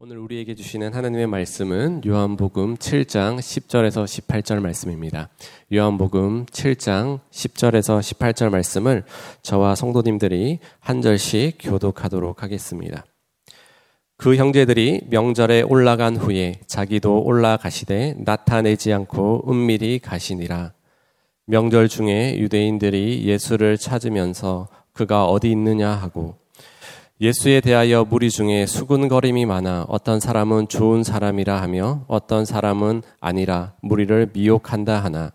오늘 우리에게 주시는 하나님의 말씀은 요한복음 7장 10절에서 18절 말씀입니다. 요한복음 7장 10절에서 18절 말씀을 저와 성도님들이 한 절씩 교독하도록 하겠습니다. 그 형제들이 명절에 올라간 후에 자기도 올라가시되 나타내지 않고 은밀히 가시니라. 명절 중에 유대인들이 예수를 찾으면서 그가 어디 있느냐 하고 예수에 대하여 무리 중에 수군거림이 많아 어떤 사람은 좋은 사람이라 하며 어떤 사람은 아니라 무리를 미혹한다 하나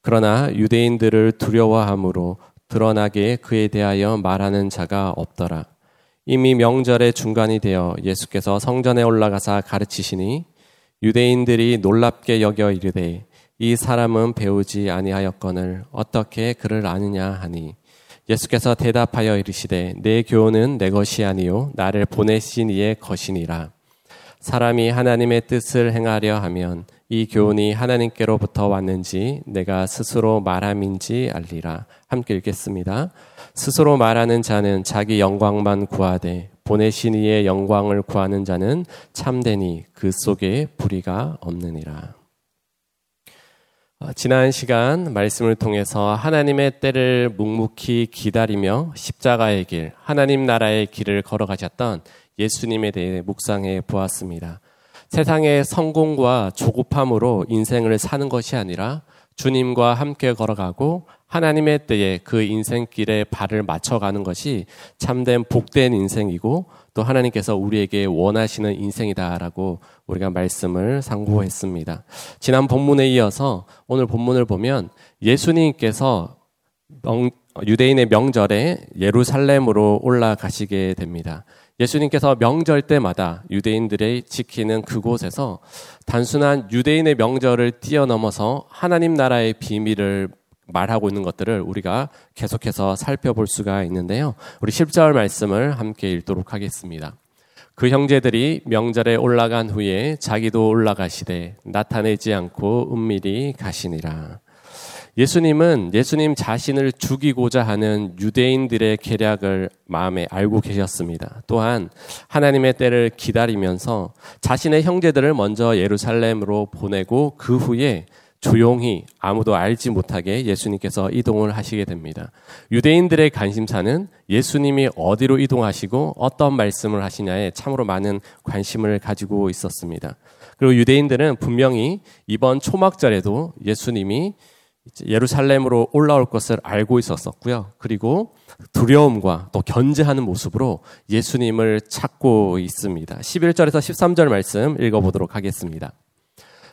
그러나 유대인들을 두려워함으로 드러나게 그에 대하여 말하는 자가 없더라. 이미 명절의 중간이 되어 예수께서 성전에 올라가사 가르치시니 유대인들이 놀랍게 여겨 이르되 이 사람은 배우지 아니하였거늘 어떻게 그를 아느냐 하니 예수께서 대답하여 이르시되 내 교훈은 내 것이 아니요 나를 보내신 이의 것이니라. 사람이 하나님의 뜻을 행하려 하면 이 교훈이 하나님께로부터 왔는지 내가 스스로 말함인지 알리라. 함께 읽겠습니다. 스스로 말하는 자는 자기 영광만 구하되 보내신 이의 영광을 구하는 자는 참되니 그 속에 불의가 없느니라. 어, 지난 시간 말씀을 통해서 하나님의 때를 묵묵히 기다리며 십자가의 길, 하나님 나라의 길을 걸어가셨던 예수님에 대해 묵상해 보았습니다. 세상의 성공과 조급함으로 인생을 사는 것이 아니라 주님과 함께 걸어가고 하나님의 때에 그 인생길에 발을 맞춰가는 것이 참된 복된 인생이고 또 하나님께서 우리에게 원하시는 인생이다라고 우리가 말씀을 상고했습니다. 지난 본문에 이어서 오늘 본문을 보면 예수님께서 유대인의 명절에 예루살렘으로 올라가시게 됩니다. 예수님께서 명절 때마다 유대인들의 지키는 그곳에서 단순한 유대인의 명절을 뛰어넘어서 하나님 나라의 비밀을 말하고 있는 것들을 우리가 계속해서 살펴볼 수가 있는데요. 우리 10절 말씀을 함께 읽도록 하겠습니다. 그 형제들이 명절에 올라간 후에 자기도 올라가시되 나타내지 않고 은밀히 가시니라. 예수님은 예수님 자신을 죽이고자 하는 유대인들의 계략을 마음에 알고 계셨습니다. 또한 하나님의 때를 기다리면서 자신의 형제들을 먼저 예루살렘으로 보내고 그 후에 조용히 아무도 알지 못하게 예수님께서 이동을 하시게 됩니다. 유대인들의 관심사는 예수님이 어디로 이동하시고 어떤 말씀을 하시냐에 참으로 많은 관심을 가지고 있었습니다. 그리고 유대인들은 분명히 이번 초막절에도 예수님이 예루살렘으로 올라올 것을 알고 있었었고요. 그리고 두려움과 또 견제하는 모습으로 예수님을 찾고 있습니다. 11절에서 13절 말씀 읽어보도록 하겠습니다.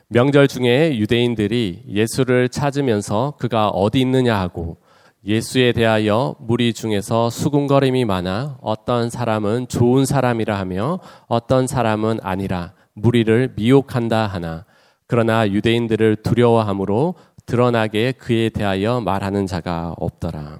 명절 중에 유대인들이 예수를 찾으면서 그가 어디 있느냐 하고 예수에 대하여 무리 중에서 수군거림이 많아 어떤 사람은 좋은 사람이라 하며 어떤 사람은 아니라 무리를 미혹한다 하나 그러나 유대인들을 두려워함으로 드러나게 그에 대하여 말하는 자가 없더라.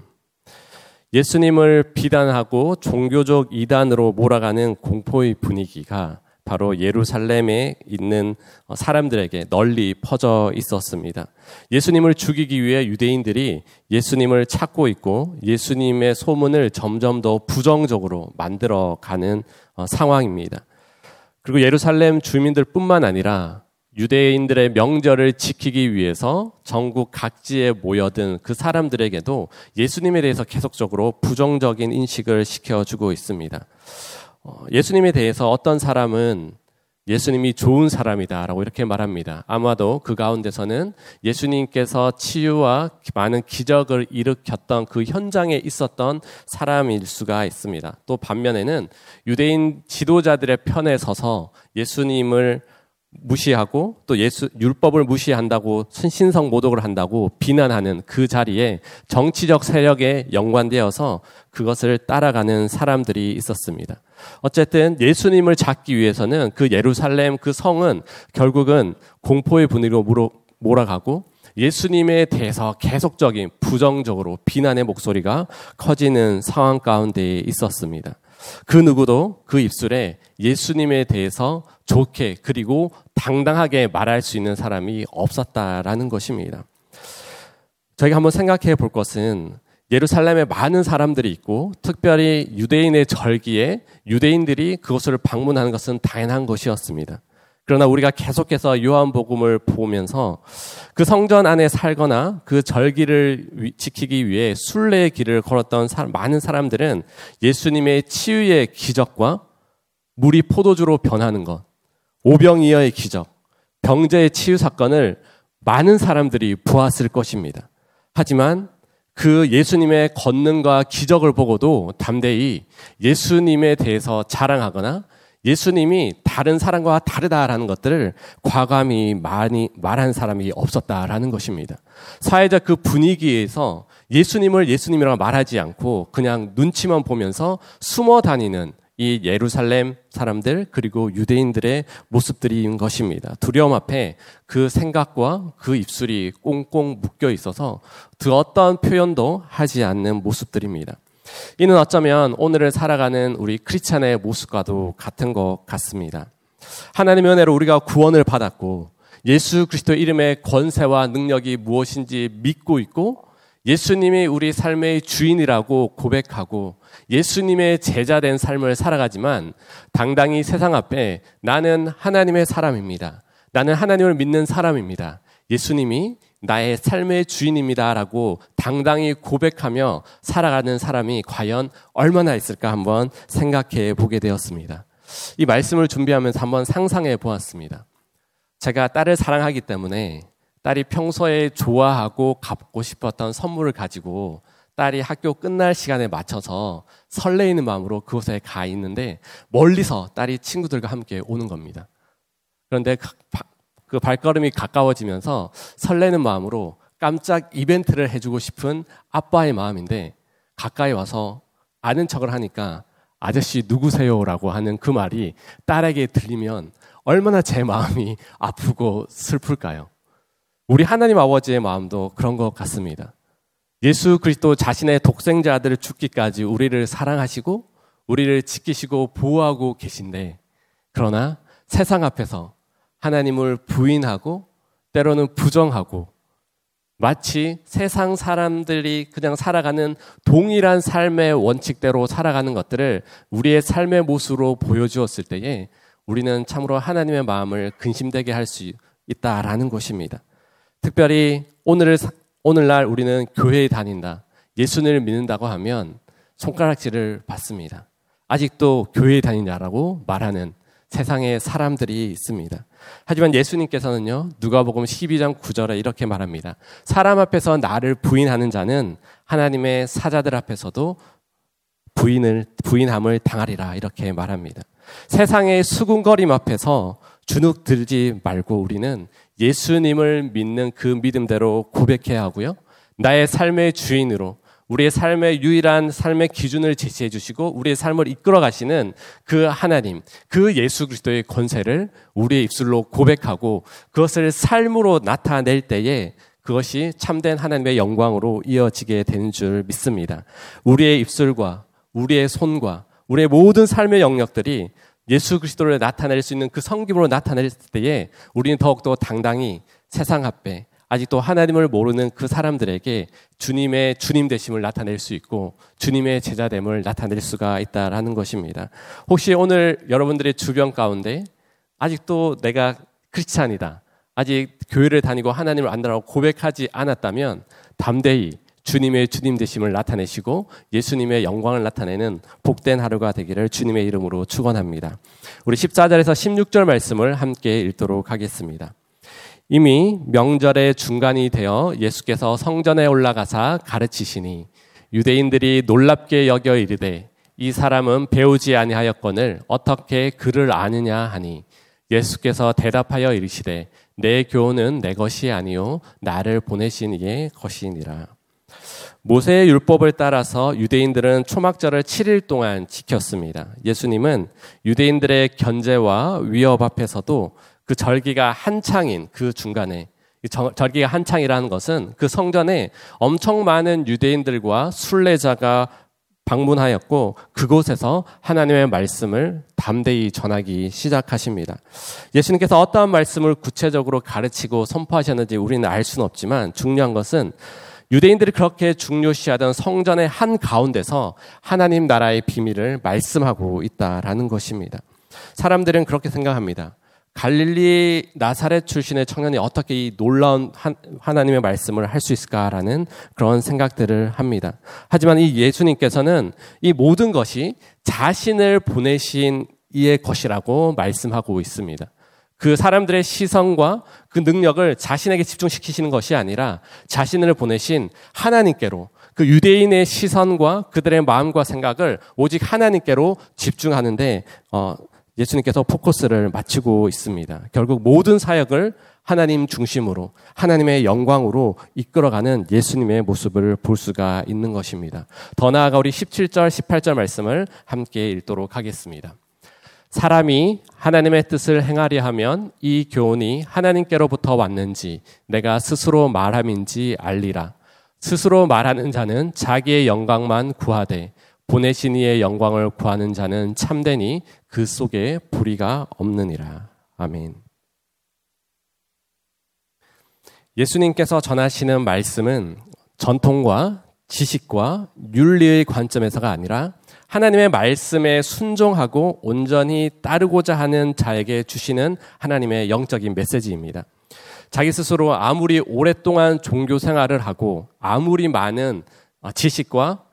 예수님을 비단하고 종교적 이단으로 몰아가는 공포의 분위기가 바로 예루살렘에 있는 사람들에게 널리 퍼져 있었습니다. 예수님을 죽이기 위해 유대인들이 예수님을 찾고 있고 예수님의 소문을 점점 더 부정적으로 만들어 가는 어, 상황입니다. 그리고 예루살렘 주민들뿐만 아니라 유대인들의 명절을 지키기 위해서 전국 각지에 모여든 그 사람들에게도 예수님에 대해서 계속적으로 부정적인 인식을 시켜주고 있습니다. 어, 예수님에 대해서 어떤 사람은 예수님이 좋은 사람이다라고 이렇게 말합니다. 아마도 그 가운데서는 예수님께서 치유와 많은 기적을 일으켰던 그 현장에 있었던 사람일 수가 있습니다. 또 반면에는 유대인 지도자들의 편에 서서 예수님을 무시하고 또 예수 율법을 무시한다고 신성 모독을 한다고 비난하는 그 자리에 정치적 세력에 연관되어서 그것을 따라가는 사람들이 있었습니다. 어쨌든 예수님을 찾기 위해서는 그 예루살렘 그 성은 결국은 공포의 분위기로 몰아가고 예수님에 대해서 계속적인 부정적으로 비난의 목소리가 커지는 상황 가운데 있었습니다. 그 누구도 그 입술에 예수님에 대해서 좋게 그리고 당당하게 말할 수 있는 사람이 없었다라는 것입니다. 저희가 한번 생각해 볼 것은 예루살렘에 많은 사람들이 있고 특별히 유대인의 절기에 유대인들이 그곳을 방문하는 것은 당연한 것이었습니다. 그러나 우리가 계속해서 요한복음을 보면서 그 성전 안에 살거나 그 절기를 지키기 위해 순례의 길을 걸었던 많은 사람들은 예수님의 치유의 기적과 물이 포도주로 변하는 것, 오병이어의 기적, 병자의 치유 사건을 많은 사람들이 보았을 것입니다. 하지만 그 예수님의 권능과 기적을 보고도 담대히 예수님에 대해서 자랑하거나 예수님이 다른 사람과 다르다라는 것들을 과감히 많이 말한 사람이 없었다라는 것입니다. 사회적 그 분위기에서 예수님을 예수님이라고 말하지 않고 그냥 눈치만 보면서 숨어 다니는 이 예루살렘 사람들 그리고 유대인들의 모습들인 것입니다. 두려움 앞에 그 생각과 그 입술이 꽁꽁 묶여 있어서 그 어떤 표현도 하지 않는 모습들입니다. 이는 어쩌면 오늘을 살아가는 우리 크리스찬의 모습과도 같은 것 같습니다. 하나님의 은혜로 우리가 구원을 받았고 예수 그리스도 이름의 권세와 능력이 무엇인지 믿고 있고 예수님이 우리 삶의 주인이라고 고백하고 예수님의 제자된 삶을 살아가지만 당당히 세상 앞에 나는 하나님의 사람입니다. 나는 하나님을 믿는 사람입니다. 예수님이 나의 삶의 주인입니다라고 당당히 고백하며 살아가는 사람이 과연 얼마나 있을까 한번 생각해 보게 되었습니다. 이 말씀을 준비하면서 한번 상상해 보았습니다. 제가 딸을 사랑하기 때문에 딸이 평소에 좋아하고 갖고 싶었던 선물을 가지고 딸이 학교 끝날 시간에 맞춰서 설레이는 마음으로 그곳에 가 있는데 멀리서 딸이 친구들과 함께 오는 겁니다. 그런데 그 발걸음이 가까워지면서 설레는 마음으로 깜짝 이벤트를 해주고 싶은 아빠의 마음인데 가까이 와서 아는 척을 하니까 아저씨 누구세요라고 하는 그 말이 딸에게 들리면 얼마나 제 마음이 아프고 슬플까요? 우리 하나님 아버지의 마음도 그런 것 같습니다. 예수 그리스도 자신의 독생자들을 죽기까지 우리를 사랑하시고 우리를 지키시고 보호하고 계신데 그러나 세상 앞에서 하나님을 부인하고 때로는 부정하고 마치 세상 사람들이 그냥 살아가는 동일한 삶의 원칙대로 살아가는 것들을 우리의 삶의 모습으로 보여주었을 때에 우리는 참으로 하나님의 마음을 근심되게 할 수 있다라는 것입니다. 특별히 오늘 오늘날 우리는 교회에 다닌다. 예수님을 믿는다고 하면 손가락질을 받습니다. 아직도 교회에 다니냐라고 말하는 세상의 사람들이 있습니다. 하지만 예수님께서는요, 누가복음 12장 9절에 이렇게 말합니다. 사람 앞에서 나를 부인하는 자는 하나님의 사자들 앞에서도 부인을, 부인함을 당하리라. 이렇게 말합니다. 세상의 수군거림 앞에서 주눅 들지 말고 우리는 예수님을 믿는 그 믿음대로 고백해야 하고요. 나의 삶의 주인으로 우리의 삶의 유일한 삶의 기준을 제시해 주시고 우리의 삶을 이끌어 가시는 그 하나님, 그 예수 그리스도의 권세를 우리의 입술로 고백하고 그것을 삶으로 나타낼 때에 그것이 참된 하나님의 영광으로 이어지게 되는 줄 믿습니다. 우리의 입술과 우리의 손과 우리의 모든 삶의 영역들이 예수 그리스도를 나타낼 수 있는 그 성김으로 나타낼 때에 우리는 더욱더 당당히 세상 앞에 아직도 하나님을 모르는 그 사람들에게 주님의 주님 되심을 나타낼 수 있고 주님의 제자됨을 나타낼 수가 있다라는 것입니다. 혹시 오늘 여러분들의 주변 가운데 아직도 내가 크리스찬이다. 아직 교회를 다니고 하나님을 안다라고 고백하지 않았다면 담대히 주님의 주님 되심을 나타내시고 예수님의 영광을 나타내는 복된 하루가 되기를 주님의 이름으로 축원합니다. 우리 14절에서 16절 말씀을 함께 읽도록 하겠습니다. 이미 명절의 중간이 되어 예수께서 성전에 올라가사 가르치시니 유대인들이 놀랍게 여겨 이르되 이 사람은 배우지 아니하였거늘 어떻게 그를 아느냐 하니 예수께서 대답하여 이르시되 내 교훈은 내 것이 아니요 나를 보내신 이의 것이니라. 모세의 율법을 따라서 유대인들은 초막절을 7일 동안 지켰습니다. 예수님은 유대인들의 견제와 위협 앞에서도 그 절기가 한창인 그 중간에 절기가 한창이라는 것은 그 성전에 엄청 많은 유대인들과 순례자가 방문하였고 그곳에서 하나님의 말씀을 담대히 전하기 시작하십니다. 예수님께서 어떠한 말씀을 구체적으로 가르치고 선포하셨는지 우리는 알 수는 없지만 중요한 것은 유대인들이 그렇게 중요시하던 성전의 한 가운데서 하나님 나라의 비밀을 말씀하고 있다라는 것입니다. 사람들은 그렇게 생각합니다. 갈릴리 나사렛 출신의 청년이 어떻게 이 놀라운 하나님의 말씀을 할 수 있을까라는 그런 생각들을 합니다. 하지만 이 예수님께서는 이 모든 것이 자신을 보내신 이의 것이라고 말씀하고 있습니다. 그 사람들의 시선과 그 능력을 자신에게 집중시키시는 것이 아니라 자신을 보내신 하나님께로 그 유대인의 시선과 그들의 마음과 생각을 오직 하나님께로 집중하는데 어, 예수님께서 포커스를 맞추고 있습니다. 결국 모든 사역을 하나님 중심으로 하나님의 영광으로 이끌어가는 예수님의 모습을 볼 수가 있는 것입니다. 더 나아가 우리 17절, 18절 말씀을 함께 읽도록 하겠습니다. 사람이 하나님의 뜻을 행하려 하면 이 교훈이 하나님께로부터 왔는지 내가 스스로 말함인지 알리라. 스스로 말하는 자는 자기의 영광만 구하되 보내신 이의 영광을 구하는 자는 참되니 그 속에 불의가 없느니라. 아멘. 예수님께서 전하시는 말씀은 전통과 지식과 윤리의 관점에서가 아니라 하나님의 말씀에 순종하고 온전히 따르고자 하는 자에게 주시는 하나님의 영적인 메시지입니다. 자기 스스로 아무리 오랫동안 종교 생활을 하고 아무리 많은 지식과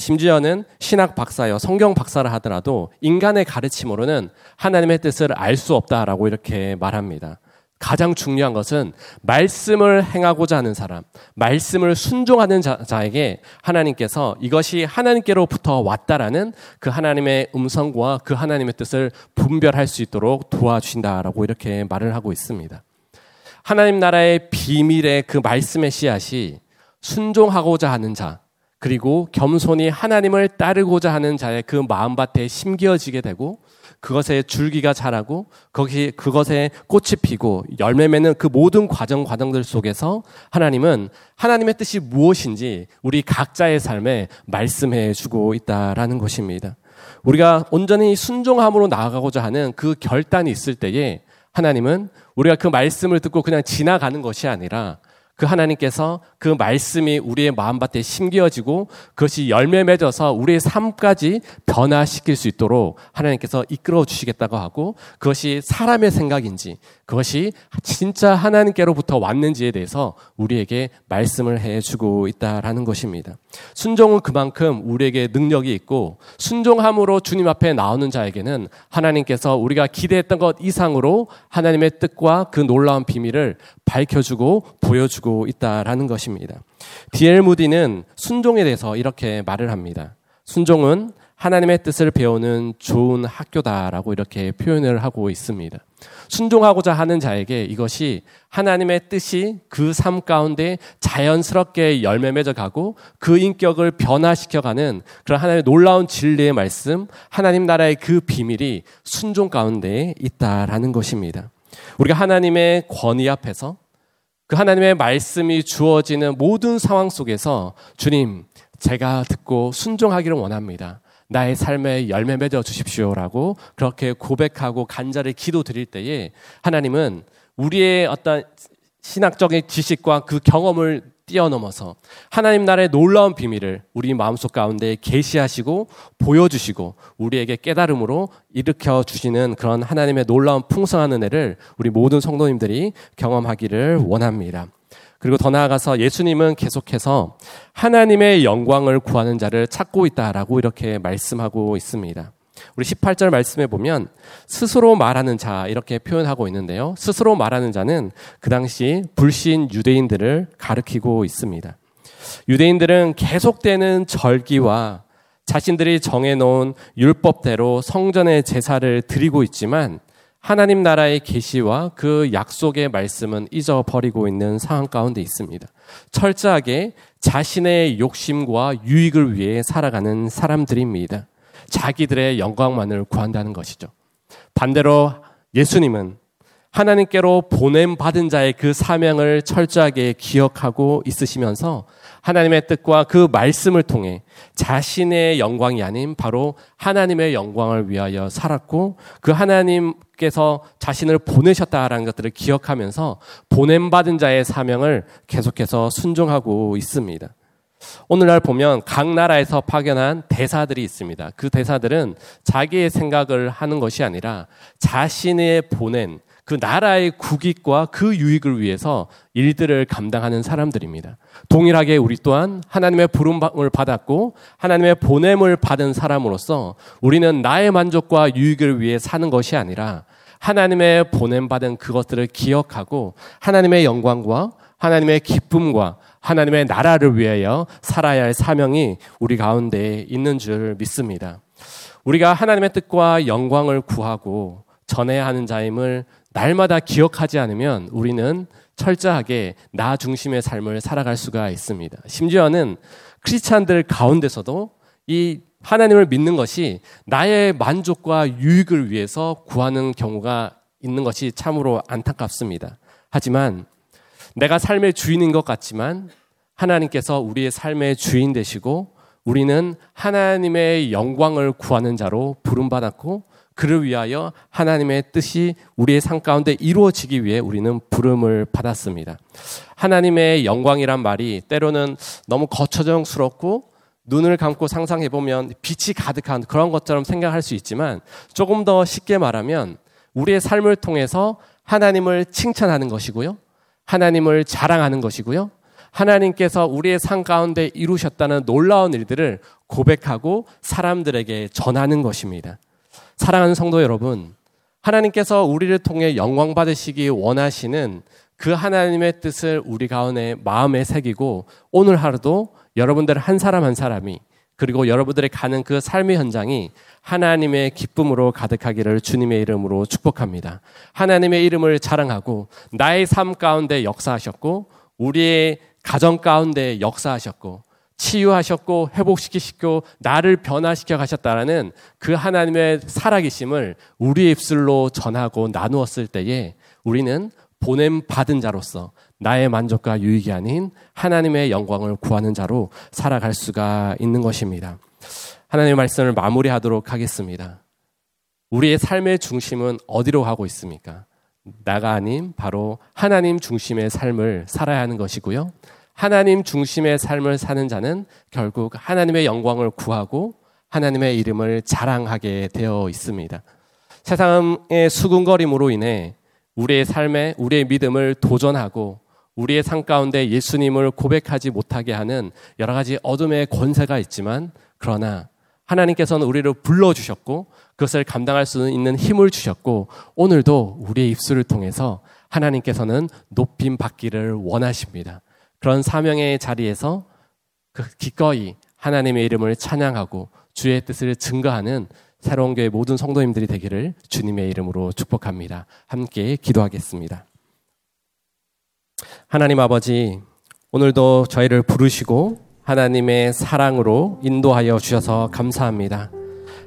심지어는 신학 박사여 성경 박사를 하더라도 인간의 가르침으로는 하나님의 뜻을 알 수 없다라고 이렇게 말합니다. 가장 중요한 것은 말씀을 행하고자 하는 사람, 말씀을 순종하는 자, 에게 하나님께서 이것이 하나님께로부터 왔다라는 그 하나님의 음성과 그 하나님의 뜻을 분별할 수 있도록 도와주신다라고 이렇게 말을 하고 있습니다. 하나님 나라의 비밀의 그 말씀의 씨앗이 순종하고자 하는 자, 그리고 겸손히 하나님을 따르고자 하는 자의 그 마음밭에 심겨지게 되고 그것에 줄기가 자라고 거기 그것에 꽃이 피고 열매 맺는 그 모든 과정 과정들 속에서 하나님은 하나님의 뜻이 무엇인지 우리 각자의 삶에 말씀해 주고 있다라는 것입니다. 우리가 온전히 순종함으로 나아가고자 하는 그 결단이 있을 때에 하나님은 우리가 그 말씀을 듣고 그냥 지나가는 것이 아니라 그 하나님께서 그 말씀이 우리의 마음밭에 심겨지고 그것이 열매 맺어서 우리의 삶까지 변화시킬 수 있도록 하나님께서 이끌어 주시겠다고 하고 그것이 사람의 생각인지 그것이 진짜 하나님께로부터 왔는지에 대해서 우리에게 말씀을 해 주고 있다라는 것입니다. 순종은 그만큼 우리에게 능력이 있고 순종함으로 주님 앞에 나오는 자에게는 하나님께서 우리가 기대했던 것 이상으로 하나님의 뜻과 그 놀라운 비밀을 밝혀주고 보여주고 있다라는 것입니다. 디엘 무디는 순종에 대해서 이렇게 말을 합니다. 순종은 하나님의 뜻을 배우는 좋은 학교다라고 이렇게 표현을 하고 있습니다. 순종하고자 하는 자에게 이것이 하나님의 뜻이 그 삶 가운데 자연스럽게 열매 맺어 가고 그 인격을 변화시켜 가는 그런 하나님의 놀라운 진리의 말씀, 하나님 나라의 그 비밀이 순종 가운데 있다라는 것입니다. 우리가 하나님의 권위 앞에서 그 하나님의 말씀이 주어지는 모든 상황 속에서 주님, 제가 듣고 순종하기를 원합니다. 나의 삶에 열매 맺어 주십시오라고 그렇게 고백하고 간절히 기도 드릴 때에 하나님은 우리의 어떤 신학적인 지식과 그 경험을 뛰어넘어서 하나님 나라의 놀라운 비밀을 우리 마음속 가운데 계시하시고 보여주시고 우리에게 깨달음으로 일으켜 주시는 그런 하나님의 놀라운 풍성한 은혜를 우리 모든 성도님들이 경험하기를 원합니다. 그리고 더 나아가서 예수님은 계속해서 하나님의 영광을 구하는 자를 찾고 있다라고 이렇게 말씀하고 있습니다. 우리 18절 말씀에 보면 스스로 말하는 자 이렇게 표현하고 있는데요. 스스로 말하는 자는 그 당시 불신 유대인들을 가리키고 있습니다. 유대인들은 계속되는 절기와 자신들이 정해놓은 율법대로 성전의 제사를 드리고 있지만 하나님 나라의 계시와 그 약속의 말씀은 잊어버리고 있는 상황 가운데 있습니다. 철저하게 자신의 욕심과 유익을 위해 살아가는 사람들입니다. 자기들의 영광만을 구한다는 것이죠. 반대로 예수님은 하나님께로 보냄 받은 자의 그 사명을 철저하게 기억하고 있으시면서 하나님의 뜻과 그 말씀을 통해 자신의 영광이 아닌 바로 하나님의 영광을 위하여 살았고 그 하나님께서 자신을 보내셨다라는 것들을 기억하면서 보냄 받은 자의 사명을 계속해서 순종하고 있습니다. 오늘날 보면 각 나라에서 파견한 대사들이 있습니다. 그 대사들은 자기의 생각을 하는 것이 아니라 자신의 보낸 그 나라의 국익과 그 유익을 위해서 일들을 감당하는 사람들입니다. 동일하게 우리 또한 하나님의 부름을 받았고 하나님의 보냄을 받은 사람으로서 우리는 나의 만족과 유익을 위해 사는 것이 아니라 하나님의 보냄 받은 그것들을 기억하고 하나님의 영광과 하나님의 기쁨과 하나님의 나라를 위하여 살아야 할 사명이 우리 가운데 있는 줄 믿습니다. 우리가 하나님의 뜻과 영광을 구하고 전해야 하는 자임을 날마다 기억하지 않으면 우리는 철저하게 나 중심의 삶을 살아갈 수가 있습니다. 심지어는 크리스찬들 가운데서도 이 하나님을 믿는 것이 나의 만족과 유익을 위해서 구하는 경우가 있는 것이 참으로 안타깝습니다. 하지만 내가 삶의 주인인 것 같지만 하나님께서 우리의 삶의 주인 되시고 우리는 하나님의 영광을 구하는 자로 부름받았고 그를 위하여 하나님의 뜻이 우리의 삶 가운데 이루어지기 위해 우리는 부름을 받았습니다. 하나님의 영광이란 말이 때로는 너무 거쳐정스럽고 눈을 감고 상상해 보면 빛이 가득한 그런 것처럼 생각할 수 있지만 조금 더 쉽게 말하면 우리의 삶을 통해서 하나님을 칭찬하는 것이고요. 하나님을 자랑하는 것이고요. 하나님께서 우리의 삶 가운데 이루셨다는 놀라운 일들을 고백하고 사람들에게 전하는 것입니다. 사랑하는 성도 여러분, 하나님께서 우리를 통해 영광 받으시기 원하시는 그 하나님의 뜻을 우리 가운데 마음에 새기고 오늘 하루도 여러분들 한 사람 한 사람이 그리고 여러분들의 가는 그 삶의 현장이 하나님의 기쁨으로 가득하기를 주님의 이름으로 축복합니다. 하나님의 이름을 자랑하고 나의 삶 가운데 역사하셨고 우리의 가정 가운데 역사하셨고 치유하셨고 회복시키시고 나를 변화시켜 가셨다라는 그 하나님의 살아계심을 우리의 입술로 전하고 나누었을 때에 우리는 보냄 받은 자로서 나의 만족과 유익이 아닌 하나님의 영광을 구하는 자로 살아갈 수가 있는 것입니다. 하나님의 말씀을 마무리하도록 하겠습니다. 우리의 삶의 중심은 어디로 가고 있습니까? 나가 아닌 바로 하나님 중심의 삶을 살아야 하는 것이고요. 하나님 중심의 삶을 사는 자는 결국 하나님의 영광을 구하고 하나님의 이름을 자랑하게 되어 있습니다. 세상의 수군거림으로 인해 우리의 삶에 우리의 믿음을 도전하고 우리의 삶 가운데 예수님을 고백하지 못하게 하는 여러 가지 어둠의 권세가 있지만 그러나 하나님께서는 우리를 불러주셨고 그것을 감당할 수 있는 힘을 주셨고 오늘도 우리의 입술을 통해서 하나님께서는 높임 받기를 원하십니다. 그런 사명의 자리에서 그 기꺼이 하나님의 이름을 찬양하고 주의 뜻을 증거하는 새로운 교회 모든 성도님들이 되기를 주님의 이름으로 축복합니다. 함께 기도하겠습니다. 하나님 아버지, 오늘도 저희를 부르시고 하나님의 사랑으로 인도하여 주셔서 감사합니다.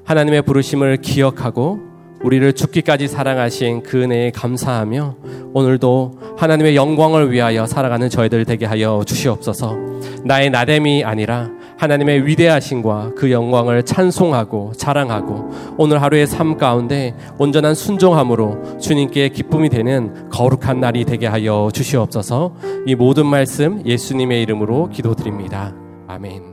하나님의 부르심을 기억하고 우리를 죽기까지 사랑하신 그 은혜에 감사하며 오늘도 하나님의 영광을 위하여 살아가는 저희들 되게 하여 주시옵소서. 나의 나됨이 아니라 하나님의 위대하심과 그 영광을 찬송하고 자랑하고 오늘 하루의 삶 가운데 온전한 순종함으로 주님께 기쁨이 되는 거룩한 날이 되게 하여 주시옵소서. 이 모든 말씀 예수님의 이름으로 기도드립니다. 아멘.